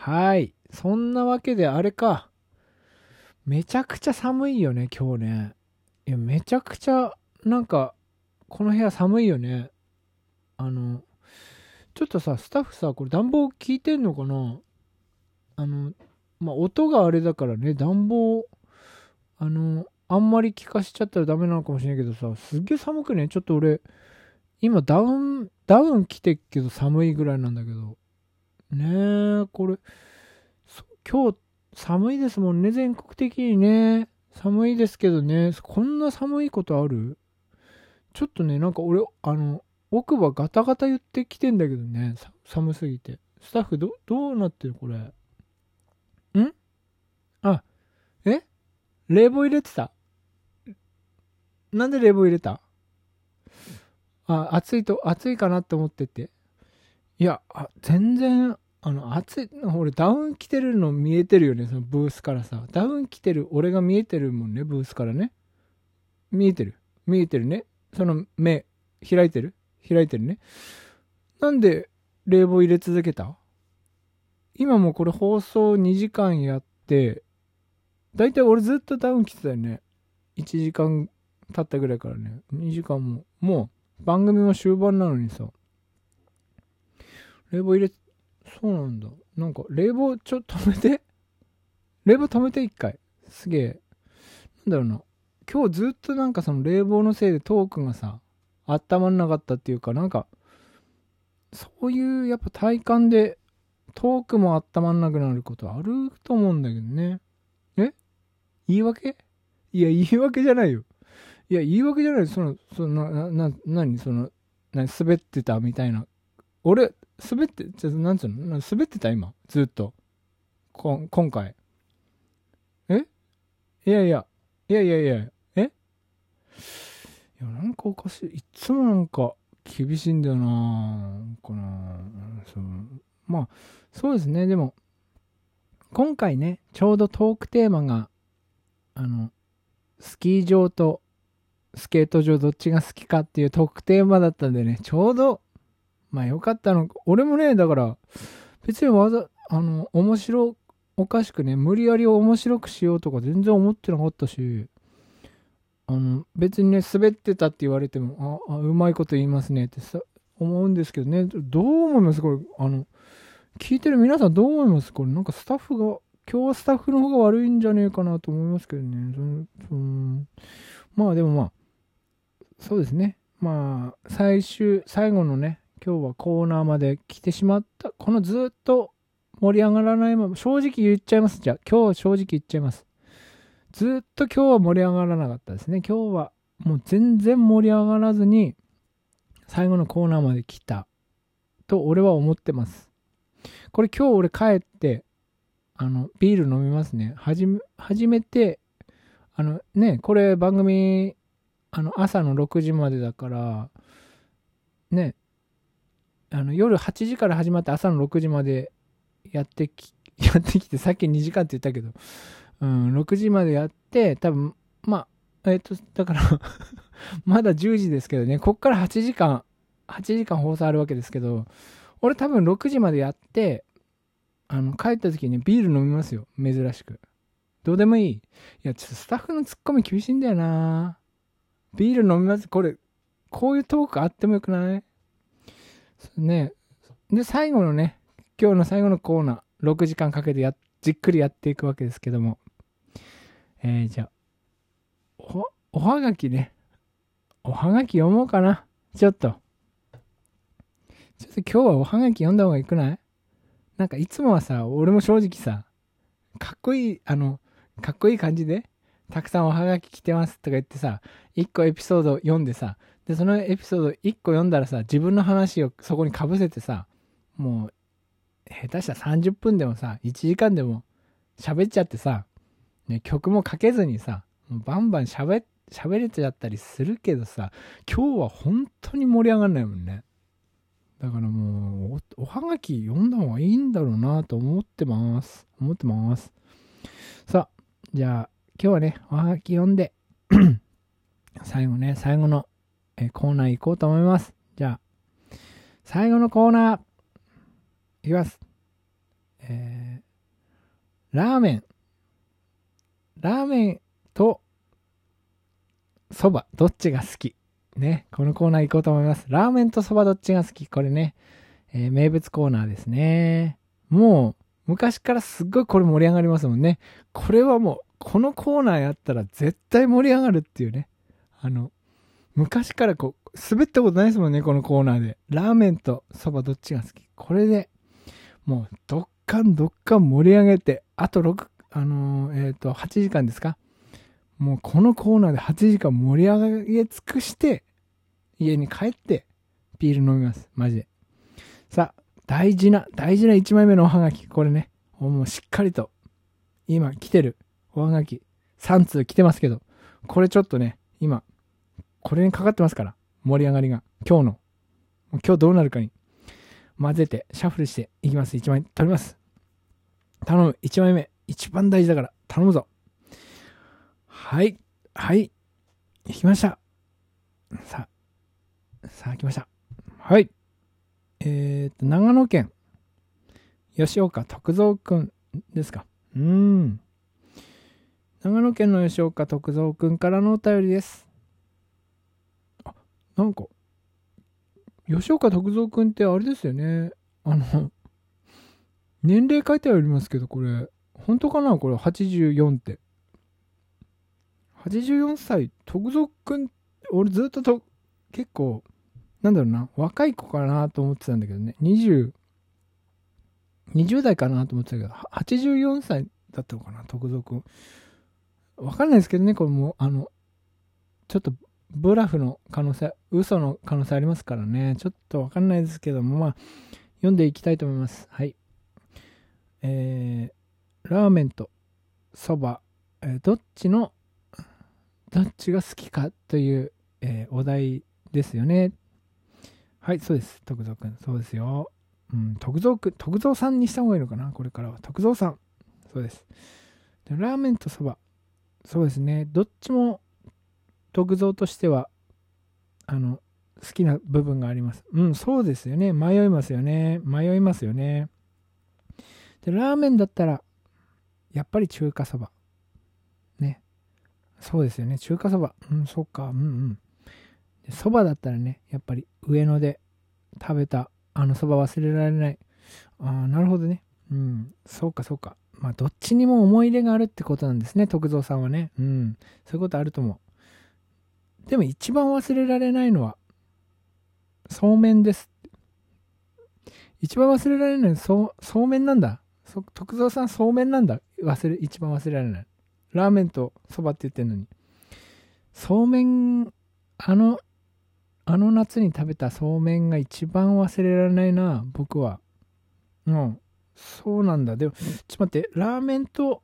はい。そんなわけであれか。めちゃくちゃ寒いよね、今日ね。いや、めちゃくちゃ、なんか、この部屋寒いよね。あの、ちょっとさ、スタッフさ、これ暖房効いてんのかな？あの、まあ、音があれだからね、暖房、あの、あんまり効かしちゃったらダメなのかもしれないけどさ、すっげえ寒くね、ちょっと俺、今ダウン、ダウン着てっけど寒いぐらいなんだけど。ねえ、これ、今日寒いですもんね、全国的にね。寒いですけどね、こんな寒いことある？ちょっとね、なんか俺、あの、奥歯ガタガタ言ってきてんだけどね、寒すぎて。スタッフど、どうなってるこれ？ん？あ、え？冷房入れてた？なんで冷房入れた？あ、暑いと、暑いかなって思ってて。いや、全然、あの、暑い、俺ダウン着てるの見えてるよね、そのブースからさ。ダウン着てる、俺が見えてるもんね、ブースからね。見えてる。見えてるね。その目、開いてる？開いてるね。なんで冷房入れ続けた？今もこれ放送2時間やって、だいたい俺ずっとダウン着てたよね。1時間経ったぐらいからね。2時間も。もう番組も終盤なのにさ。冷房入れ、そうなんだ。なんか冷房ちょっと止めて。冷房止めて一回。すげえ。なんだろうな。今日ずっとなんかその冷房のせいでトークがさ、温まんなかったっていうか、なんか、そういうやっぱ体感でトークも温まんなくなることあると思うんだけどね。え？言い訳？いや、言い訳じゃないよ。いや、言い訳じゃない。その、その、な、な、なに、その、な滑ってたみたいな。俺、滑って、ちょっと、なんつうの？滑ってた？今？ずっと。こ、今回。え？いやいや、いやいやいや、え？いや、なんかおかしい。いつもなんか厳しいんだよなかなそう。まあ、そうですね。でも、今回ね、ちょうどトークテーマが、あの、スキー場とスケート場どっちが好きかっていうトークテーマだったんでね、ちょうど、まあよかったの。俺もね、だから、別にわざ、あの、面白おかしくね、無理やり面白くしようとか全然思ってなかったし、あの、別にね、滑ってたって言われても、あ、あうまいこと言いますねってさ、思うんですけどね、どう思います？これ、あの、聞いてる皆さんどう思います？これ、なんかスタッフが、今日はスタッフの方が悪いんじゃねえかなと思いますけどね。そのそまあでもまあ、そうですね。まあ、最終、最後のね、今日はコーナーまで来てしまった。このずっと盛り上がらないまま、正直言っちゃいます。じゃあ、今日正直言っちゃいます。ずっと今日は盛り上がらなかったですね。今日はもう全然盛り上がらずに最後のコーナーまで来たと俺は思ってます。これ今日俺帰ってあのビール飲みますね。はじめ、始めてあのね、これ番組あの朝の6時までだからね、あの夜8時から始まって朝の6時までやってき、やってきてさっき2時間って言ったけどうん、6時までやって、多分、まあ、えっ、と、だから まだ10時ですけどね、こっから8時間、8時間放送あるわけですけど、俺多分6時までやって、あの、帰った時にビール飲みますよ。珍しく。どうでもいい。いや、ちょっとスタッフのツッコミ厳しいんだよなビール飲みます。これ、こういうトークあってもよくない？ねで、最後のね、今日の最後のコーナー、6時間かけてや、じっくりやっていくわけですけども、えー、じゃあ、お、おはがきね。おはがき読もうかな。ちょっと。ちょっと今日はおはがき読んだ方がいくない？なんかいつもはさ、俺も正直さ、かっこいい、あの、かっこいい感じで、たくさんおはがき来てますとか言ってさ、1個エピソード読んでさ、で、そのエピソード1個読んだらさ、自分の話をそこにかぶせてさ、もう、下手したら30分でもさ、1時間でも喋っちゃってさ、ね、曲もかけずにさ、バンバン喋、喋れちゃったりするけどさ、今日は本当に盛り上がんないもんね。だからもうお、おはがき読んだ方がいいんだろうなと思ってます。思ってます。さあ、じゃあ、今日はね、おはがき読んで 最後ね、最後のえコーナー行こうと思います。じゃあ、最後のコーナー、いきます。えーラーメン。ラーメンとそば、どっちが好き？ね、このコーナー行こうと思います。ラーメンとそばどっちが好き？これね、えー、名物コーナーですね。もう、昔からすっごいこれ盛り上がりますもんね。これはもう、このコーナーやったら絶対盛り上がるっていうね。あの、昔からこう、滑ったことないですもんね、このコーナーで。ラーメンとそばどっちが好きこれで、もう、どっかんどっかん盛り上げて、あと6、あのー、えっ、ー、と、8時間ですか？もうこのコーナーで8時間盛り上げ尽くして、家に帰って、ビール飲みます。マジで。さあ、大事な、大事な1枚目のおはがき。これね、もうしっかりと、今来てるおはがき、3通来てますけど、これちょっとね、今、これにかかってますから、盛り上がりが。今日の、今日どうなるかに、混ぜて、シャッフルしていきます。1枚取ります。頼む。1枚目。一番大事だから、頼むぞ。はい。はい。行きました。さあ、さあ来ました。はい。えっ、ー、と、長野県、吉岡徳蔵くんですか。うん。長野県の吉岡徳蔵くんからのお便りです。なんか、吉岡徳蔵くんってあれですよね。あの、年齢書いてありますけど、これ、本当かな？これ、84って。84歳、徳蔵くん、俺ずっとと結構、なんだろうな、若い子かなと思ってたんだけどね、20、20代かなと思ってたけど、84歳だったのかな、徳蔵くん。わかんないですけどね、これもうあの、ちょっとブラフの可能性、嘘の可能性ありますからね、ちょっとわかんないですけども、まあ、読んでいきたいと思います。はい。えー、ラーメンとそば、えー、どっちの、どっちが好きかという、えー、お題ですよね。はい、そうです。徳蔵くん。そうですよ。うん、徳蔵くん、徳蔵さんにした方がいいのかなこれからは。徳蔵さん。そうです。でラーメンとそば。そうですね。どっちも徳蔵としては、あの、好きな部分があります。うん、そうですよね。迷いますよね。迷いますよね。で、ラーメンだったら、やっぱり中華そば。ね。そうですよね。中華そば。うん、そっか。うんうん。そばだったらね、やっぱり上野で食べたあのそば忘れられない。ああ、なるほどね。うん、そうかそうか。まあ、どっちにも思い入れがあるってことなんですね、徳蔵さんはね。うん、そういうことあると思う。でも一番忘れられないのは、そうめんです。一番忘れられないのはそう、そうめんなんだ。徳蔵さん、そうめんなんだ。忘れ、一番忘れられない。ラーメンとそばって言ってんのに。そうめん、あの、あの夏に食べたそうめんが一番忘れられないな、僕は。うん。そうなんだ。でも、ちょっと待って、ラーメンと、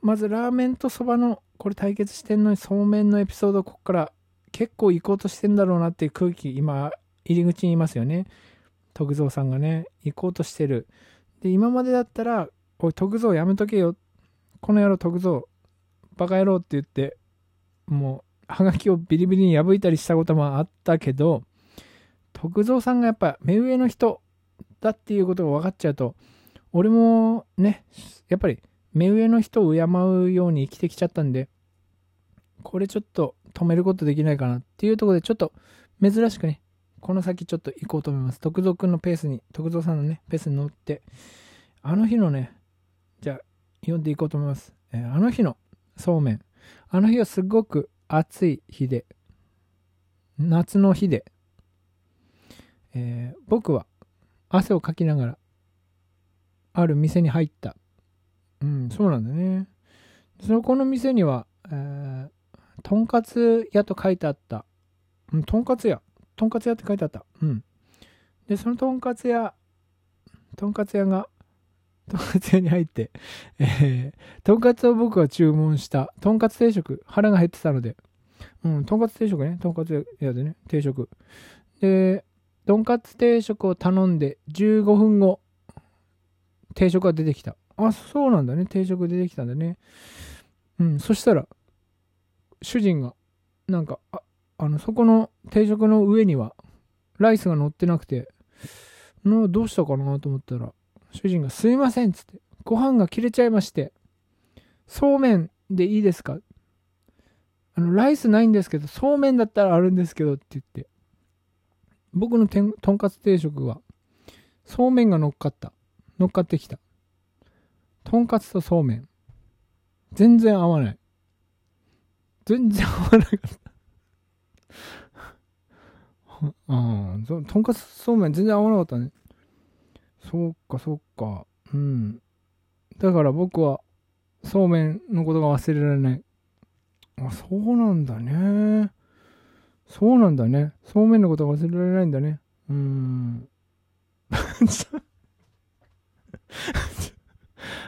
まずラーメンとそばの、これ対決してんのに、そうめんのエピソード、ここから結構行こうとしてんだろうなっていう空気、今、入り口にいますよね。徳蔵さんがね、行こうとしてる。で、今までだったら、おい、徳蔵やめとけよ。この野郎徳蔵、バカ野郎って言って、もう、はがきをビリビリに破いたりしたこともあったけど、徳蔵さんがやっぱ目上の人だっていうことが分かっちゃうと、俺もね、やっぱり目上の人を敬うように生きてきちゃったんで、これちょっと止めることできないかなっていうところで、ちょっと珍しくね、この先ちょっと行こうと思います。徳蔵くんのペースに、徳蔵さんのね、ペースに乗って、あの日のね、じゃあ読んでいこうと思います。えー、あの日のそうめん。あの日はすごく暑い日で、夏の日で、えー、僕は汗をかきながら、ある店に入った。うん、そうなんだね。そこの店には、えー、とんかつ屋と書いてあった。うん、とんかつ屋。とんかつ屋って書いてあった。うん。で、そのとんかつ屋、とんかつ屋が とんかつ屋に入って、えー、とんかつを僕が注文した、とんかつ定食、腹が減ってたので、うん、とんかつ定食ね、とんかつ屋でね、定食。で、とんかつ定食を頼んで15分後、定食が出てきた。あ、そうなんだね、定食出てきたんだね。うん、そしたら、主人が、なんか、あ、あの、そこの定食の上には、ライスが乗ってなくて、のどうしたかなと思ったら、主人がすいませんっつって、ご飯が切れちゃいまして、そうめんでいいですか？あの、ライスないんですけど、そうめんだったらあるんですけどって言って、僕のとんかつ定食は、そうめんが乗っかった。乗っかってきた。とんかつとそうめん。全然合わない。全然合わなかった。ああ、そとんかつそうめん全然合わなかったね。そうか、そうか。うん。だから僕は、そうめんのことが忘れられない。あ、そうなんだね。そうなんだね。そうめんのことが忘れられないんだね。うーん。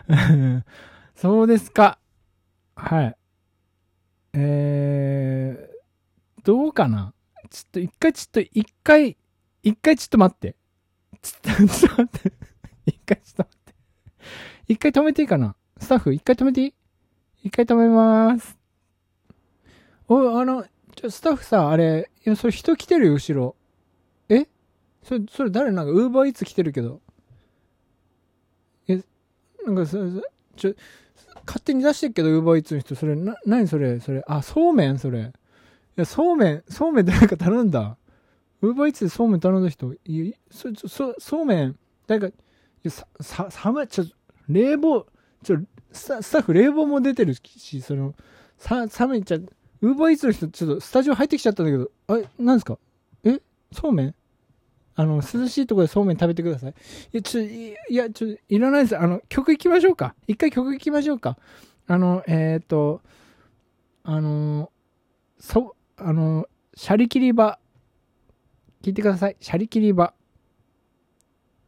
そうですか。はい。えー、どうかな？ちょっと一回、ちょっと一回、一回ちょっと待って。ちょっと、待って。一回ちょっと待って。一回止めていいかな？スタッフ、一回止めていい？一回止めまーす。お、あの、ちょ、スタッフさ、あれ、いや、それ人来てるよ、後ろ。え？それ、それ誰？なんか、ウーバーイーツ来てるけど。なんか、それ、ちょ、勝手に出してっけど、ウーバーイーツの人、それ、な、なにそれ、それ、あ、そうめん？それ。いや、そうめん、そうめん誰か頼んだ？ウーバーイーツでそうめん頼んだ人、い、そ、そ、そうめん、誰か、いや、さ、さ、寒い、ちょ、冷房、ちょ、スタスタッフ冷房も出てるし、その、さ、寒い、ちゃ、ウーバーイーツの人、ちょっとスタジオ入ってきちゃったんだけど、あれ、なんですか？え？そうめん？あの、涼しいところでそうめん食べてください。いや、ちょ、いや、ちょ、いらないです。あの、曲行きましょうか。一回曲行きましょうか。あの、えっ、と、あの、そ、あの、シャリキリバ。聞いてください。シャリキリバ。